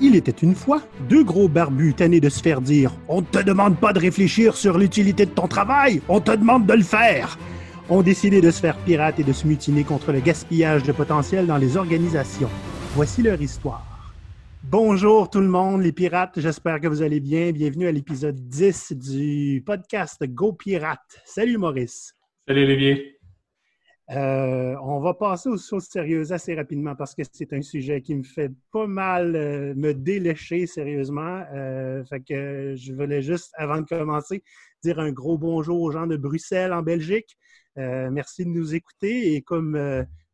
Il était une fois deux gros barbus tannés de se faire dire On ne te demande pas de réfléchir sur l'utilité de ton travail, on te demande de le faire ont décidé de se faire pirates et de se mutiner contre le gaspillage de potentiel dans les organisations. Voici leur histoire. Bonjour tout le monde, les pirates, j'espère que vous allez bien. Bienvenue à l'épisode 10 du podcast Go Pirate. Salut Maurice. Salut Olivier. Euh, on va passer aux choses sérieuses assez rapidement parce que c'est un sujet qui me fait pas mal euh, me délécher sérieusement. Euh, fait que je voulais juste, avant de commencer, dire un gros bonjour aux gens de Bruxelles en Belgique. merci de nous écouter et comme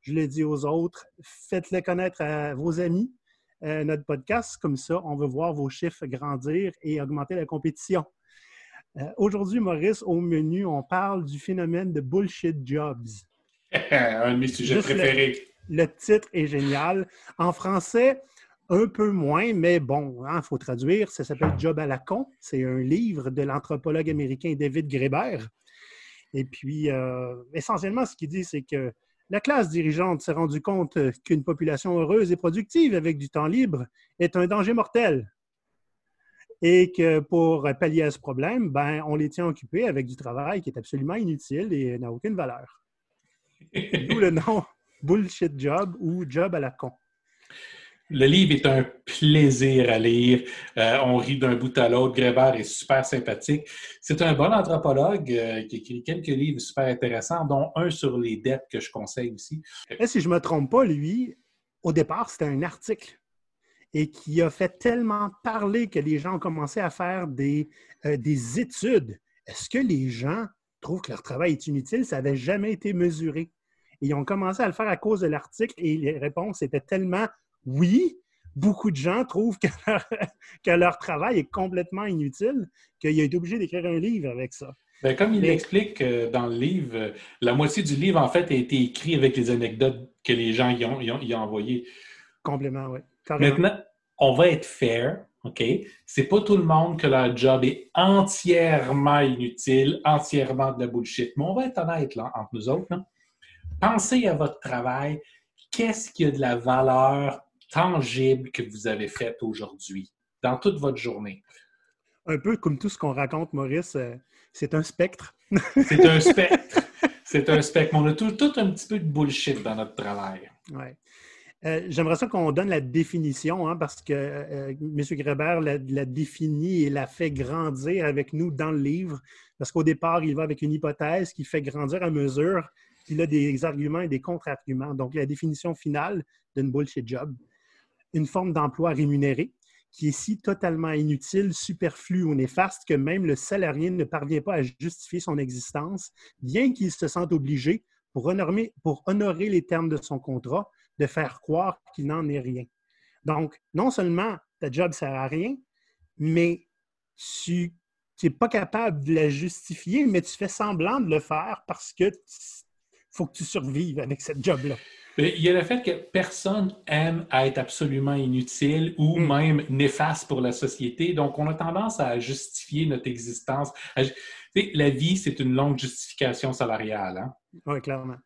je l'ai dit aux autres, faites-le connaître à vos amis, notre podcast. Comme ça, on va voir vos chiffres grandir et augmenter la compétition. Aujourd'hui, Maurice, au menu, on parle du phénomène de bullshit jobs. un de mes sujets préférés. Le, titre est génial. En français, un peu moins, mais bon, il hein, faut traduire. Ça s'appelle Job à la con. C'est un livre de l'anthropologue américain David Graeber. Et puis, euh, essentiellement, ce qu'il dit, c'est que la classe dirigeante s'est rendue compte qu'une population heureuse et productive avec du temps libre est un danger mortel. Et que pour pallier à ce problème, ben, on les tient occupés avec du travail qui est absolument inutile et n'a aucune valeur. D'où le nom Bullshit Job ou Job à la con. Le livre est un plaisir à lire. Euh, on rit d'un bout à l'autre. Grébert est super sympathique. C'est un bon anthropologue euh, qui écrit quelques livres super intéressants, dont un sur les dettes que je conseille aussi. si je ne me trompe pas, lui, au départ, c'était un article et qui a fait tellement parler que les gens ont commencé à faire des, euh, des études. Est-ce que les gens trouvent que leur travail est inutile? Ça n'avait jamais été mesuré ils ont commencé à le faire à cause de l'article et les réponses étaient tellement oui. Beaucoup de gens trouvent que leur, travail est complètement inutile qu'il a été obligé d'écrire un livre avec ça. Bien, comme il explique euh, dans le livre, euh, la moitié du livre, en fait, a été écrit avec les anecdotes que les gens y ont, y ont, envoyées. Complètement, oui. Maintenant, on va être fair, OK? C'est pas tout le monde que leur job est entièrement inutile, entièrement de la bullshit. Mais on va être honnête là, entre nous autres. Là pensez à votre travail. Qu'est-ce qui a de la valeur tangible que vous avez faite aujourd'hui, dans toute votre journée? Un peu comme tout ce qu'on raconte, Maurice, euh, c'est un spectre. c'est un spectre. C'est un spectre. On a tout, un petit peu de bullshit dans notre travail. Ouais. Euh, j'aimerais ça qu'on donne la définition, hein, parce que euh, M. Greber l'a, l'a défini et l'a fait grandir avec nous dans le livre. Parce qu'au départ, il va avec une hypothèse qui fait grandir à mesure il a des arguments et des contre-arguments. Donc, la définition finale d'une bullshit job, une forme d'emploi rémunéré qui est si totalement inutile, superflu ou néfaste que même le salarié ne parvient pas à justifier son existence, bien qu'il se sente obligé, pour honorer les termes de son contrat, de faire croire qu'il n'en est rien. Donc, non seulement ta job ne sert à rien, mais tu n'es pas capable de la justifier, mais tu fais semblant de le faire parce que faut que tu survives avec cette job-là. Il y a le fait que personne aime être absolument inutile ou hmm. même néfaste pour la société. Donc, on a tendance à justifier notre existence. La vie, c'est une longue justification salariale. Hein? Oui, clairement.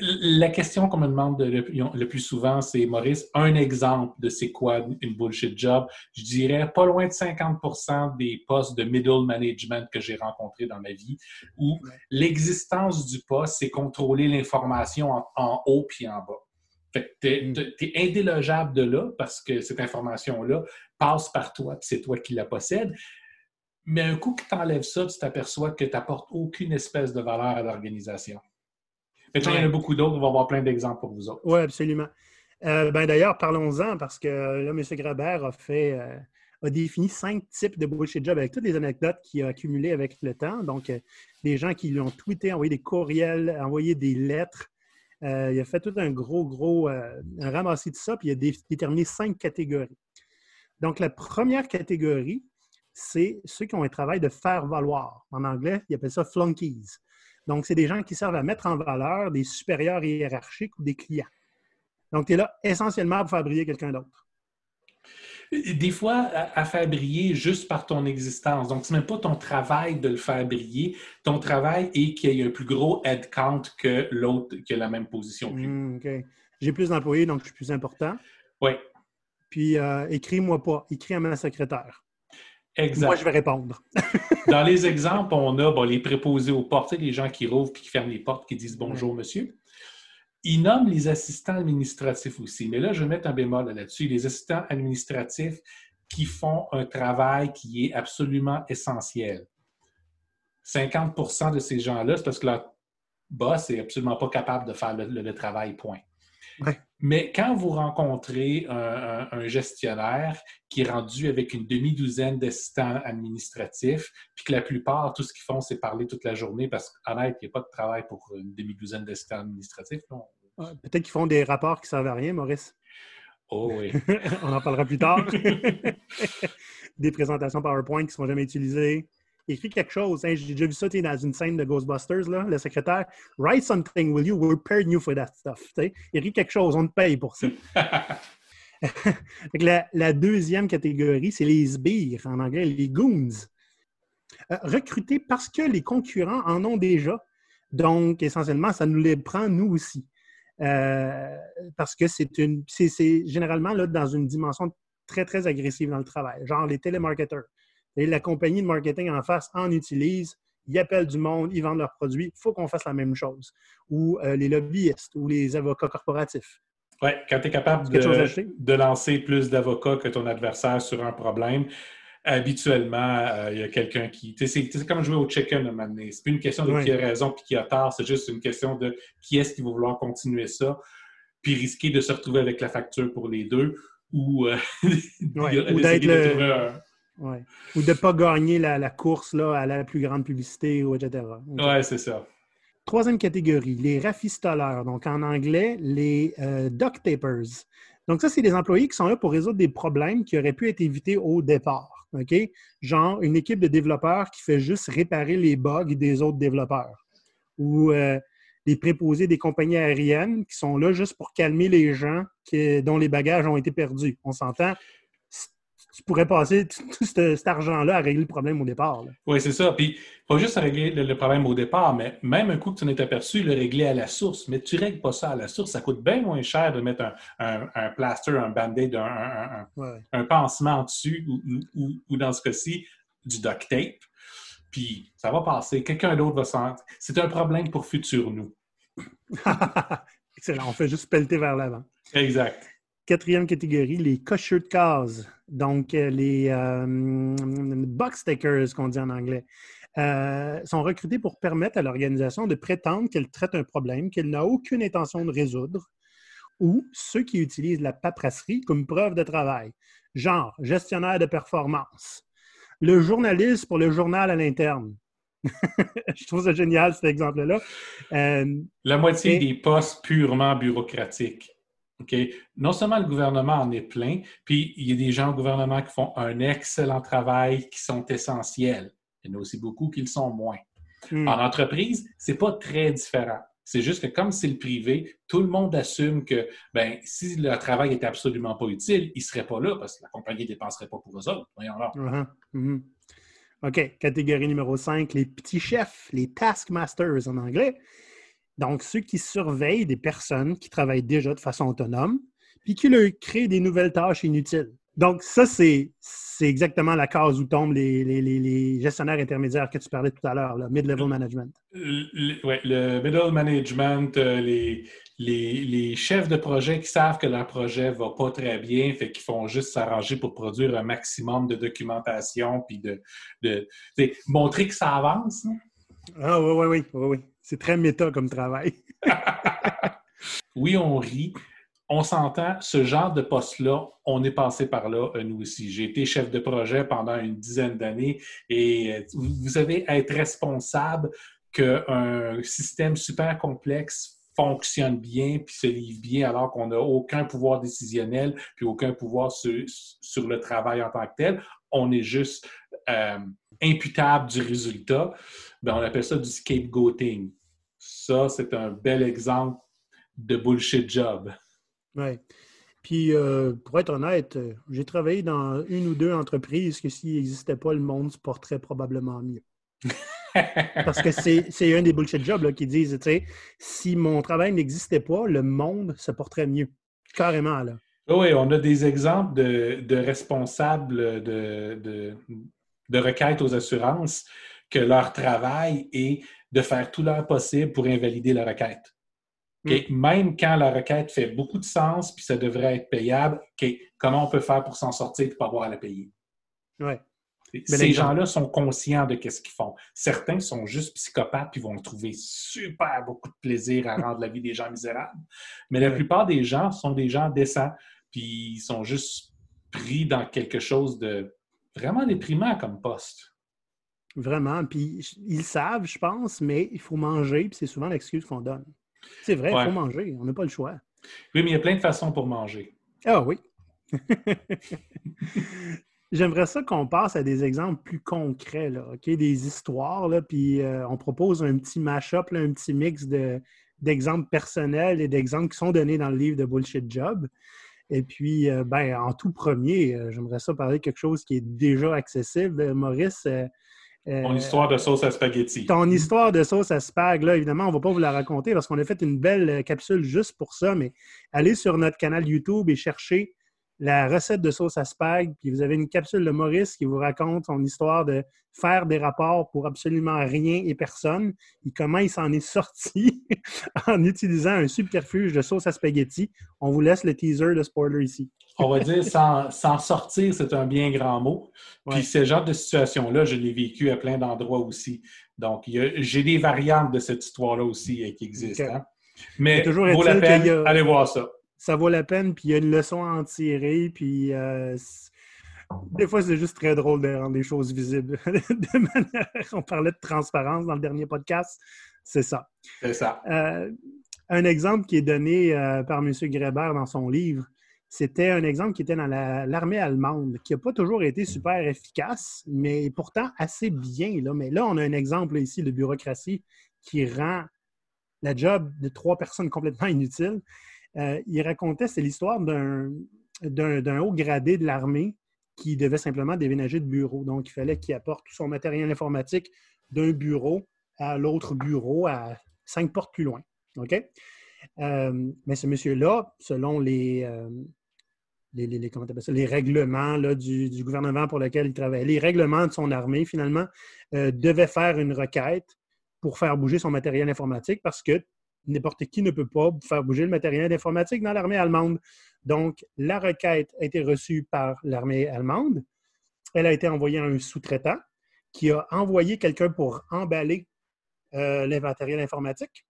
la question qu'on me demande le, plus souvent, c'est Maurice, un exemple de c'est quoi une bullshit job. Je dirais pas loin de 50% des postes de middle management que j'ai rencontrés dans ma vie, où l'existence du poste, c'est contrôler l'information en, haut puis en bas. tu es, mm. indélogeable de là parce que cette information-là passe par toi, c'est toi qui la possèdes. Mais un coup que tu enlèves ça, tu t'aperçois que tu n'apportes aucune espèce de valeur à l'organisation. Mais il y en a beaucoup d'autres, on va avoir plein d'exemples pour vous autres. Oui, absolument. Euh, ben, D'ailleurs, parlons-en parce que là, M. Grabert a fait euh, a défini cinq types de bullshit job avec toutes les anecdotes qu'il a accumulées avec le temps. Donc, euh, des gens qui lui ont tweeté, envoyé des courriels, envoyé des lettres. il a fait tout un gros, gros un ramassis de ça, puis il a déterminé cinq catégories. Donc, la première catégorie, c'est ceux qui ont un travail de faire valoir. En anglais, ils appellent ça flunkies. Donc, c'est des gens qui servent à mettre en valeur des supérieurs hiérarchiques ou des clients. Donc, tu es là essentiellement pour faire briller quelqu'un d'autre. Des fois, à, faire briller juste par ton existence. Donc, ce n'est même pas ton travail de le faire briller. Ton travail est qu'il y ait un plus gros headcount que l'autre qui a la même position. Hmm, J'ai plus d'employés, donc je suis plus important. Oui. Puis euh, écris-moi pas, écris à ma secrétaire. Exact. Moi, je vais répondre. Dans les exemples, on a bon, les préposés aux portes, les gens qui rouvrent et qui ferment les portes, qui disent bonjour, monsieur. Ils nomment les assistants administratifs aussi. Mais là, je vais mettre un bémol là-dessus. Les assistants administratifs qui font un travail qui est absolument essentiel. 50% de ces gens-là, c'est parce que leur boss n'est absolument pas capable de faire le, travail, point. Mais quand vous rencontrez un, gestionnaire qui est rendu avec une demi-douzaine d'assistants administratifs, puis que la plupart, tout ce qu'ils font, c'est parler toute la journée, parce qu'honnête, il n'y a pas de travail pour une demi-douzaine d'assistants administratifs. Peut-être qu'ils font des rapports qui ne servent à rien, Maurice. Oh oui. On en parlera plus tard. des présentations PowerPoint qui ne sont jamais utilisées écrit quelque chose. Hein, j'ai déjà vu ça dans une scène de Ghostbusters, là, le secrétaire. Write something, will you? We're paying you for that stuff. Il écrit quelque chose, on te paye pour ça. la, deuxième catégorie, c'est les sbires, en anglais, les goons. Euh, recrutés parce que les concurrents en ont déjà. Donc, essentiellement, ça nous les prend nous aussi. Euh, parce que c'est une. C'est généralement là, dans une dimension très, très agressive dans le travail, genre les télémarketeurs. Et la compagnie de marketing en face en utilise, ils appellent du monde, ils vendent leurs produits. Il faut qu'on fasse la même chose. Ou euh, les lobbyistes ou les avocats corporatifs. Oui, quand tu es capable de, lancer plus d'avocats que ton adversaire sur un problème, habituellement, euh, il y a quelqu'un qui. C'est comme jouer au chicken à un moment donné. C'est plus une question de qui a raison et qui a tort, c'est juste une question de qui est-ce qui va vouloir continuer ça, puis risquer de se retrouver avec la facture pour les deux, ou, euh, ou d'être le, ou de ne pas gagner la, course là, à la plus grande publicité, ou etc. Oui, c'est ça. Troisième catégorie, les rafistoleurs. Donc, en anglais, les euh, duct tapers. Donc, ça, c'est des employés qui sont là pour résoudre des problèmes qui auraient pu être évités au départ. OK? Genre, une équipe de développeurs qui fait juste réparer les bugs des autres développeurs. Ou euh, des préposés des compagnies aériennes qui sont là juste pour calmer les gens dont les bagages ont été perdus. On s'entend, tu pourrais passer tout cet, argent-là à régler le problème au départ. Oui, c'est ça. Puis, pas juste à régler le, problème au départ, mais même un coup que tu en es aperçu, le régler à la source. Mais tu ne règles pas ça à la source. Ça coûte bien moins cher de mettre un, un, plaster, un band-aid, un, pansement dessus ou, dans ce cas-ci, du duct tape. Puis, ça va passer. Quelqu'un d'autre va s'en. C'est un problème pour futur nous. Excellent. On fait juste pelleter vers l'avant. Exact. Quatrième catégorie, les cochers de case. Donc, euh, les euh, box stickers, qu'on dit en anglais, euh, sont recrutés pour permettre à l'organisation de prétendre qu'elle traite un problème qu'elle n'a aucune intention de résoudre ou ceux qui utilisent la paperasserie comme preuve de travail, genre gestionnaire de performance, le journaliste pour le journal à l'interne. Je trouve ça génial, cet exemple-là. la moitié des postes purement bureaucratiques. Non seulement le gouvernement en est plein, puis il y a des gens au gouvernement qui font un excellent travail, qui sont essentiels. Il y en a aussi beaucoup qui le sont moins. Hmm. En entreprise, c'est pas très différent. C'est juste que comme c'est le privé, tout le monde assume que ben, si le travail était absolument pas utile, il ne serait pas là parce que la compagnie ne dépenserait pas pour eux autres. Voyons là. Uh-huh. Mm-hmm. OK. Catégorie numéro 5, les petits chefs, les taskmasters en anglais. Donc, ceux qui surveillent des personnes qui travaillent déjà de façon autonome, puis qui leur créent des nouvelles tâches inutiles. Donc, ça, c'est, exactement la case où tombent les, gestionnaires intermédiaires que tu parlais tout à l'heure, le mid-level management. Oui, le middle management, euh, les, chefs de projet qui savent que leur projet ne va pas très bien, fait qu'ils font juste s'arranger pour produire un maximum de documentation, puis de, de montrer que ça avance. Ah oui, oui, oui, oui, oui. C'est très méta comme travail. oui, on rit. On s'entend, ce genre de poste-là, on est passé par là, euh, nous aussi. J'ai été chef de projet pendant une dizaine d'années et euh, vous avez à être responsable qu'un système super complexe fonctionne bien puis se livre bien alors qu'on n'a aucun pouvoir décisionnel puis aucun pouvoir sur, le travail en tant que tel. On est juste euh, imputable du résultat. Ben, on appelle ça du scapegoating. Ça, c'est un bel exemple de bullshit job. Oui. Puis, euh, pour être honnête, j'ai travaillé dans une ou deux entreprises que s'il n'existait pas, le monde se porterait probablement mieux. Parce que c'est un des bullshit jobs qui disent, tu sais, si mon travail n'existait pas, le monde se porterait mieux. Carrément, là. Oui, on a des exemples de, responsables de, de, requêtes aux assurances que leur travail est de faire tout leur possible pour invalider la requête. Hmm. Même quand la requête fait beaucoup de sens puis ça devrait être payable, comment on peut faire pour s'en sortir et pas avoir à la payer? Ouais. Ces gens-là sont conscients de ce qu'ils font. Certains sont juste psychopathes et vont trouver super beaucoup de plaisir à rendre la vie des gens misérables. Mais la plupart des gens sont des gens décents, puis ils sont juste pris dans quelque chose de vraiment déprimant comme poste. Vraiment. Puis ils savent, je pense, mais il faut manger, puis c'est souvent l'excuse qu'on donne. C'est vrai, il faut manger, on n'a pas le choix. Oui, mais il y a plein de façons pour manger. Ah oui. J'aimerais ça qu'on passe à des exemples plus concrets, là, des histoires, là, puis euh, on propose un petit mash-up, un petit mix d'exemples personnels et d'exemples qui sont donnés dans le livre de Bullshit Job. Et puis, euh, ben, en tout premier, euh, j'aimerais ça parler de quelque chose qui est déjà accessible. Maurice. Ton histoire de sauce à spaghetti. Ton histoire de sauce à spag, là, évidemment, on ne va pas vous la raconter parce qu'on a fait une belle capsule juste pour ça, mais allez sur notre canal YouTube et cherchez la recette de sauce à spag, puis vous avez une capsule de Maurice qui vous raconte son histoire de faire des rapports pour absolument rien et personne, et comment il s'en est sorti en utilisant un subterfuge de sauce à spaghetti. On vous laisse le teaser de spoiler ici. On va dire s'en sortir, c'est un bien grand mot. Puis ce genre de situation-là, je l'ai vécu à plein d'endroits aussi. Donc, j'ai des variantes de cette histoire-là aussi euh, qui existent. Hein. Mais toujours vaut la peine, allez voir ça ça vaut la peine, puis il y a une leçon à en tirer, puis euh, des fois, c'est juste très drôle de rendre des choses visibles. de manière, on parlait de transparence dans le dernier podcast, c'est ça. C'est ça. Euh, un exemple qui est donné euh, par M. Greber dans son livre, c'était un exemple qui était dans l'armée allemande, qui n'a pas toujours été super efficace, mais pourtant assez bien. Là. Mais là, on a un exemple ici de bureaucratie qui rend la job de trois personnes complètement inutile. Euh, il racontait, c'est l'histoire d'un, haut gradé de l'armée qui devait simplement déménager de bureau. Donc, il fallait qu'il apporte tout son matériel informatique d'un bureau à l'autre bureau à cinq portes plus loin. OK? Euh, mais ce monsieur-là, selon les, euh, les, les, règlements du, gouvernement pour lequel il travaillait, les règlements de son armée, finalement, devait faire une requête pour faire bouger son matériel informatique parce que n'importe qui ne peut pas faire bouger le matériel informatique dans l'armée allemande. Donc, la requête a été reçue par l'armée allemande. Elle a été envoyée à un sous-traitant qui a envoyé quelqu'un pour emballer euh, l'inventaire informatique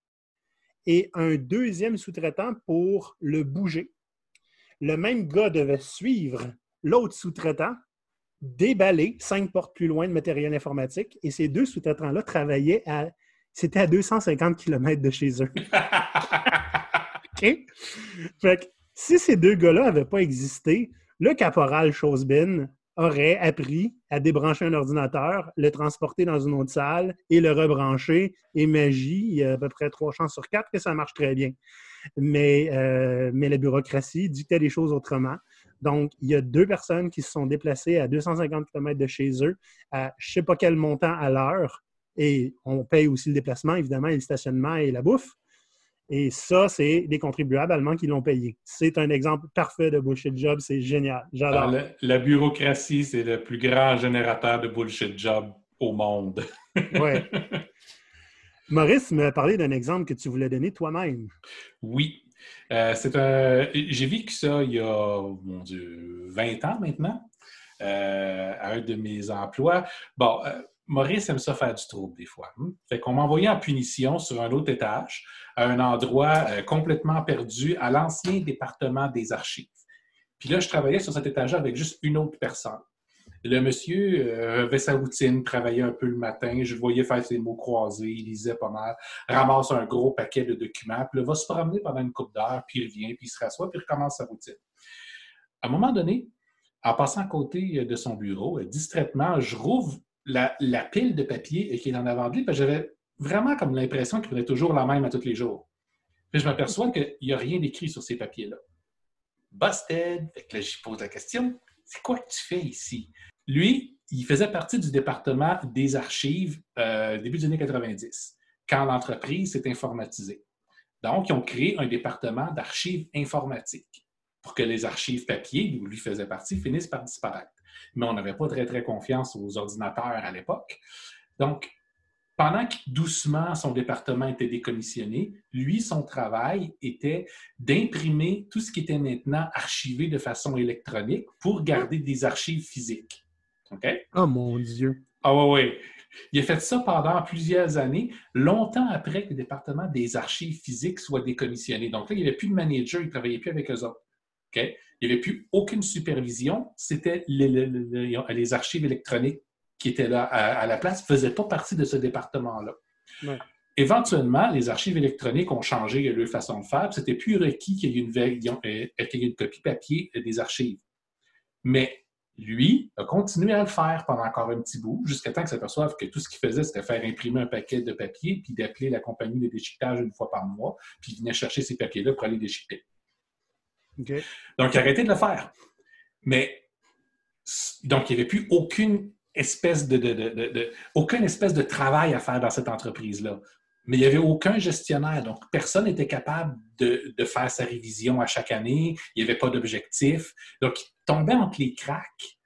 et un deuxième sous-traitant pour le bouger. Le même gars devait suivre l'autre sous-traitant, déballer cinq portes plus loin de matériel informatique et ces deux sous-traitants-là travaillaient à c'était à 250 km de chez eux. OK? Fait que si ces deux gars-là n'avaient pas existé, le caporal Chosebin aurait appris à débrancher un ordinateur, le transporter dans une autre salle et le rebrancher. Et magie, il y a à peu près trois chances sur quatre que ça marche très bien. Mais, euh, mais la bureaucratie dictait les choses autrement. Donc, il y a deux personnes qui se sont déplacées à 250 km de chez eux à je ne sais pas quel montant à l'heure et on paye aussi le déplacement, évidemment, et le stationnement et la bouffe. Et ça, c'est des contribuables allemands qui l'ont payé. C'est un exemple parfait de bullshit job. C'est génial. J'adore. La, la, bureaucratie, c'est le plus grand générateur de bullshit job au monde. oui. Maurice m'a parlé d'un exemple que tu voulais donner toi-même. Oui. Euh, c'est un... J'ai vécu ça il y a, mon Dieu, 20 ans maintenant, euh, à un de mes emplois. Bon, euh, Maurice aime ça faire du trouble des fois. Hein. Fait qu'on m'a envoyé en punition sur un autre étage, à un endroit euh, complètement perdu, à l'ancien département des archives. Puis là, je travaillais sur cet étage avec juste une autre personne. Le monsieur euh, avait sa routine, travaillait un peu le matin, je voyais faire ses mots croisés, il lisait pas mal, ramasse un gros paquet de documents, puis là, va se promener pendant une coupe d'heure, puis il revient, puis il se rassoit, puis il recommence sa routine. À un moment donné, en passant à côté de son bureau, distraitement, je rouvre la, pile de papier qui est en avant de lui, j'avais vraiment comme l'impression qu'il prenait toujours la même à tous les jours. Puis je m'aperçois qu'il n'y a rien d'écrit sur ces papiers-là. Busted! Fait que là, j'y pose la question, c'est quoi que tu fais ici? Lui, il faisait partie du département des archives euh, début des années 90, quand l'entreprise s'est informatisée. Donc, ils ont créé un département d'archives informatiques. Pour que les archives papier, où lui faisait partie, finissent par disparaître. Mais on n'avait pas très, très confiance aux ordinateurs à l'époque. Donc, pendant que doucement son département était décommissionné, lui, son travail était d'imprimer tout ce qui était maintenant archivé de façon électronique pour garder des archives physiques. OK? Oh mon Dieu! Ah oui, oui. Il a fait ça pendant plusieurs années, longtemps après que le département des archives physiques soit décommissionné. Donc là, il n'y avait plus de manager, il ne travaillait plus avec eux autres. Il n'y avait plus aucune supervision. C'était les, archives électroniques qui étaient là à, la place, ne faisaient pas partie de ce département-là. Éventuellement, les archives électroniques ont changé leur façon de faire. C'était plus requis qu'il y ait une, euh, qu'il y ait une copie papier des archives. Mais lui, a continué à le faire pendant encore un petit bout, jusqu'à temps qu'il s'aperçoive que tout ce qu'il faisait, c'était faire imprimer un paquet de papier, puis d'appeler la compagnie de déchiquetage une fois par mois, puis il venait chercher ces papiers-là pour aller déchiqueter. Donc, il a arrêté de le faire. Mais, donc, il n'y avait plus aucune espèce de, aucune espèce de travail à faire dans cette entreprise-là. Mais il n'y avait aucun gestionnaire, donc personne n'était capable de, de, faire sa révision à chaque année, il n'y avait pas d'objectif. Donc, tombait entre les cracks.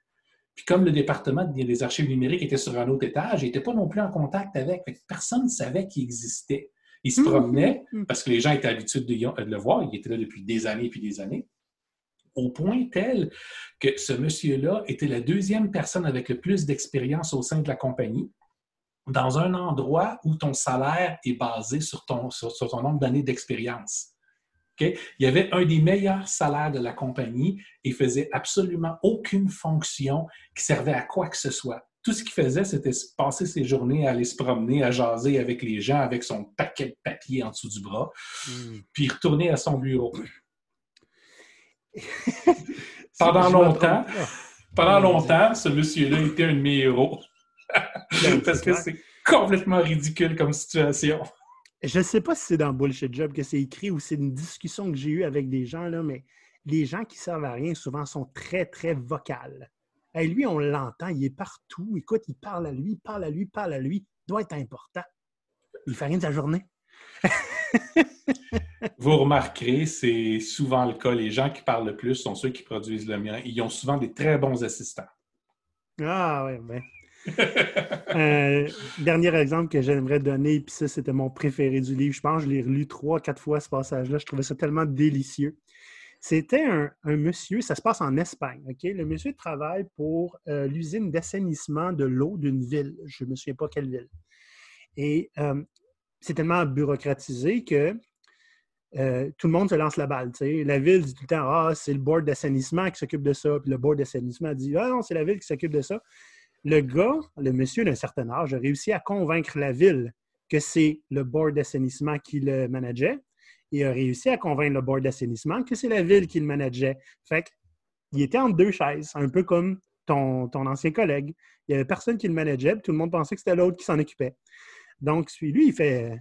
Puis comme le département des archives numériques était sur un autre étage, il n'était pas non plus en contact avec. Personne ne savait qu'il existait. Il se mmh, promenait mmh, mmh. parce que les gens étaient habitués de, le voir. Il était là depuis des années et puis des années. Au point tel que ce monsieur-là était la deuxième personne avec le plus d'expérience au sein de la compagnie dans un endroit où ton salaire est basé sur ton, sur ton nombre d'années d'expérience. Il y avait un des meilleurs salaires de la compagnie et faisait absolument aucune fonction qui servait à quoi que ce soit. Tout ce qu'il faisait, c'était passer ses journées à aller se promener, à jaser avec les gens avec son paquet de papier en dessous du bras, hmm. puis retourner à son bureau. pendant longtemps, pendant longtemps, ce monsieur-là était un de mes héros. Parce que c'est complètement ridicule comme situation. Je ne sais pas si c'est dans Bullshit Job que c'est écrit ou c'est une discussion que j'ai eue avec des gens, là, mais les gens qui servent à rien souvent sont très, très vocales. Lui, on l'entend, il est partout. Écoute, il parle à lui, il parle à lui, il parle à lui. Il doit être important. Il fait rien de sa journée. Vous remarquerez, c'est souvent le cas. Les gens qui parlent le plus sont ceux qui produisent le mien. Ils ont souvent des très bons assistants. Ah oui, bien. Euh, dernier exemple que j'aimerais donner, puis ça, c'était mon préféré du livre. Je pense que je l'ai relu trois, quatre fois ce passage-là. Je trouvais ça tellement délicieux. C'était un, monsieur, ça se passe en Espagne, OK? Le monsieur travaille pour euh, l'usine d'assainissement de l'eau d'une ville. Je ne me souviens pas quelle ville. Et euh, c'est tellement bureaucratisé que tout le monde se lance la balle. La ville dit tout le temps Ah, c'est le board d'assainissement qui s'occupe de ça. Puis le board d'assainissement dit Ah non, c'est la ville qui s'occupe de ça le gars, le monsieur d'un certain âge, a réussi à convaincre la ville que c'est le board d'assainissement qui le manageait et a réussi à convaincre le board d'assainissement que c'est la ville qui le manageait. Fait qu'il était entre deux chaises, un peu comme ton, ancien collègue. Il n'y avait personne qui le manageait, tout le monde pensait que c'était l'autre qui s'en occupait. Donc, lui, il fait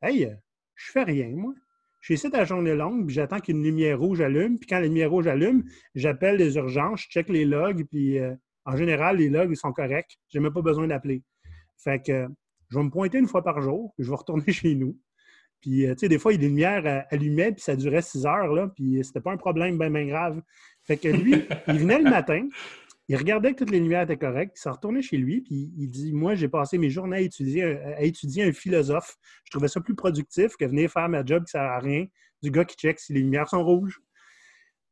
Hey, je fais rien, moi. Je suis ici à la journée longue, puis j'attends qu'une lumière rouge allume. Puis quand la lumière rouge allume, j'appelle les urgences, je check les logs, puis euh, en général, les logs, ils sont corrects. Je n'ai même pas besoin d'appeler. Fait que je vais me pointer une fois par jour, puis je vais retourner chez nous. Puis, euh, tu sais, des fois, des lumières euh, allumées, puis ça durait six heures, là, puis c'était pas un problème bien, bien grave. Fait que lui, il venait le matin, il regardait que toutes les lumières étaient correctes, il s'est retourné chez lui, puis il dit Moi, j'ai passé mes journées à étudier, à étudier un philosophe. Je trouvais ça plus productif que venir faire ma job qui sert à rien, du gars qui check si les lumières sont rouges.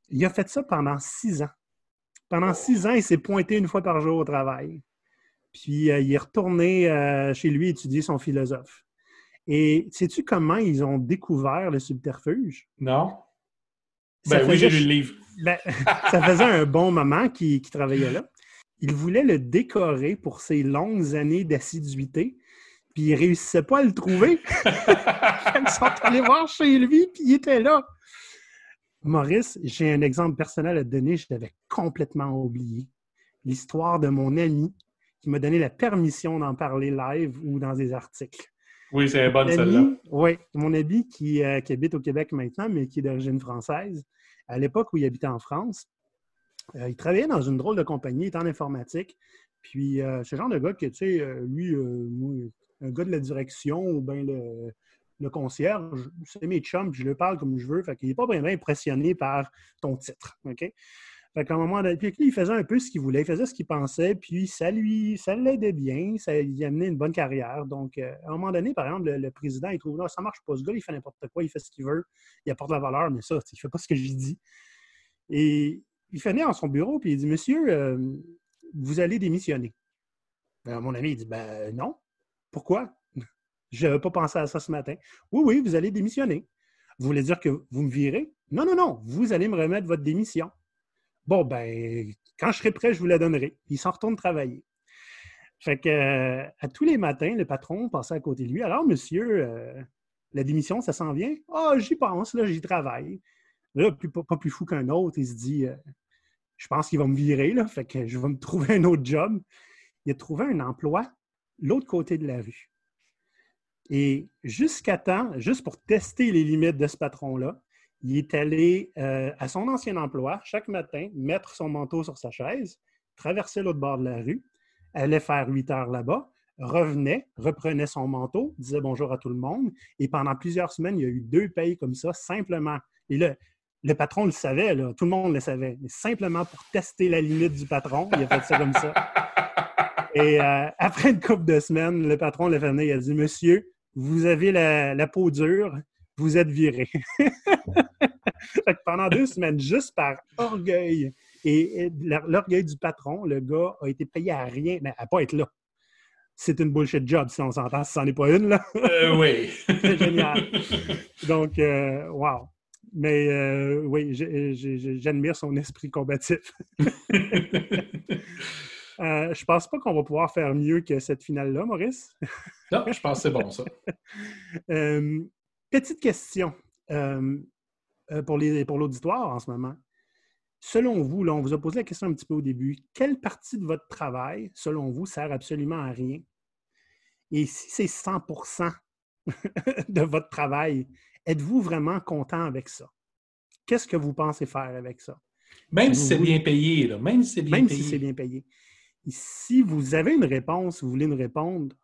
Il a fait ça pendant six ans. Pendant six ans, il s'est pointé une fois par jour au travail. Puis euh, il est retourné chez lui étudier son philosophe. Et sais-tu comment ils ont découvert le subterfuge? Non. Ben oui, j'ai lu le livre. Ben, ça faisait un bon moment qu'il travaillait là. Il voulait le décorer pour ses longues années d'assiduité, puis il ne réussissait pas à le trouver. Ils sont allés voir chez lui, puis il était là. Maurice, j'ai un exemple personnel à te donner, je l'avais complètement oublié. L'histoire de mon ami qui m'a donné la permission d'en parler live ou dans des articles. Oui, c'est bonne celle-là. Oui, mon ami euh, qui, habite au Québec maintenant, mais qui est d'origine française, à l'époque où il habitait en France, euh, il travaillait dans une drôle de compagnie, il était en informatique. Puis, euh, ce genre de gars que, tu sais, lui, un gars de la direction ou bien le, le concierge, c'est mes chums, je le parle comme je veux. Fait qu'il n'est pas vraiment impressionné par ton titre. OK? Fait qu'à un moment donné, puis il faisait un peu ce qu'il voulait, il faisait ce qu'il pensait, puis ça lui, ça l'aidait bien, ça lui amenait une bonne carrière. Donc, euh, à un moment donné, par exemple, le, président, il trouve, là, ça marche pas, ce gars, il fait n'importe quoi, il fait ce qu'il veut, il apporte la valeur, mais ça, il fait pas ce que j'ai dit. Et il venir dans son bureau, puis il dit, monsieur, euh, vous allez démissionner. Ben, mon ami, il dit, ben non. Pourquoi? Je n'avais pas pensé à ça ce matin. Oui, oui, vous allez démissionner. Vous voulez dire que vous me virez? Non, non, non, vous allez me remettre votre démission. Bon, ben, quand je serai prêt, je vous la donnerai. Il s'en retourne travailler. Fait que, euh, à tous les matins, le patron passait à côté de lui. Alors, monsieur, euh, la démission, ça s'en vient? Ah, j'y pense, là, j'y travaille. Là, pas, plus fou qu'un autre, il se dit, euh, je pense qu'il va me virer, là, fait que je vais me trouver un autre job. Il a trouvé un emploi l'autre côté de la rue. Et jusqu'à temps, juste pour tester les limites de ce patron-là, il est allé euh, à son ancien emploi chaque matin, mettre son manteau sur sa chaise, traverser l'autre bord de la rue, allait faire huit heures là-bas, revenait, reprenait son manteau, disait bonjour à tout le monde. Et pendant plusieurs semaines, il y a eu deux pays comme ça, simplement. Et là, le patron le savait, tout le monde le savait, mais simplement pour tester la limite du patron, il a fait ça comme ça. Et euh, après une couple de semaines, le patron l'a fait il a dit Monsieur, vous avez la peau dure, vous êtes viré. pendant deux semaines, juste par orgueil et, l'orgueil du patron, le gars a été payé à rien, mais à pas être là. C'est une bullshit job, si on s'entend, si c'en est pas une, là. Euh, oui. C'est génial. Donc, euh, wow. Mais euh, oui, j'admire son esprit combatif. Euh, je pense pas qu'on va pouvoir faire mieux que cette finale-là, Maurice. non, je pense que c'est bon, ça. Petite question euh, euh, pour l'auditoire en ce moment. Selon vous, là, on vous a posé la question un petit peu au début, quelle partie de votre travail, selon vous, sert absolument à rien? Et si c'est 100% de votre travail, êtes-vous vraiment content avec ça? Qu'est-ce que vous pensez faire avec ça? Même si c'est bien payé, là. Même si c'est bien si c'est bien payé. si vous avez une réponse, vous voulez nous répondre,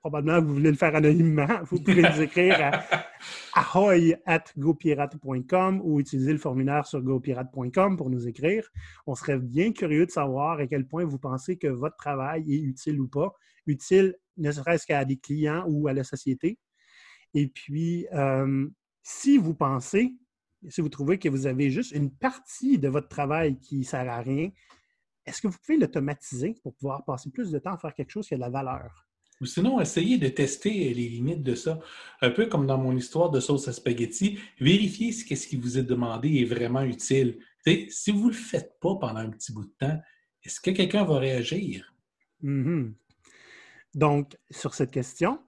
probablement vous voulez le faire anonymement, vous pouvez nous écrire à ahoy.gopirate.com ou utiliser le formulaire sur gopirate.com pour nous écrire. On serait bien curieux de savoir à quel point vous pensez que votre travail est utile ou pas. Utile ne serait-ce qu'à des clients ou à la société. Et puis, euh, si vous pensez, si vous trouvez que vous avez juste une partie de votre travail qui ne sert à rien, est-ce que vous pouvez l'automatiser pour pouvoir passer plus de temps à faire quelque chose qui a de la valeur? Ou sinon, essayez de tester les limites de ça. Un peu comme dans mon histoire de sauce à spaghetti, vérifiez si ce qui vous est demandé est vraiment utile. si vous ne le faites pas pendant un petit bout de temps, est-ce que quelqu'un va réagir? Mm-hmm. Donc, sur cette question,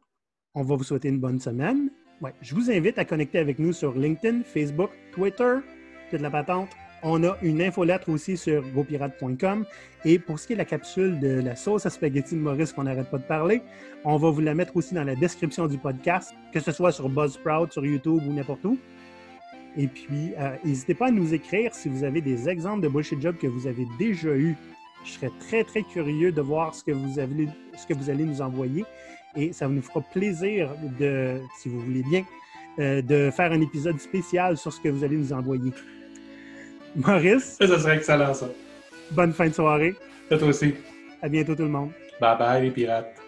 on va vous souhaiter une bonne semaine. Ouais, je vous invite à connecter avec nous sur LinkedIn, Facebook, Twitter, toute la patente. On a une infolettre aussi sur gopirate.com. Et pour ce qui est de la capsule de la sauce à spaghetti de Maurice qu'on n'arrête pas de parler, on va vous la mettre aussi dans la description du podcast, que ce soit sur Buzzsprout, sur YouTube ou n'importe où. Et puis, euh, n'hésitez pas à nous écrire si vous avez des exemples de bullshit job que vous avez déjà eu. Je serais très, très curieux de voir ce que vous, allez nous envoyer. Et ça nous fera plaisir de, si vous voulez bien, euh, de faire un épisode spécial sur ce que vous allez nous envoyer. Maurice? Ça serait excellent, ça. Bonne fin de soirée. À toi aussi. À bientôt, tout le monde. Bye bye, les pirates.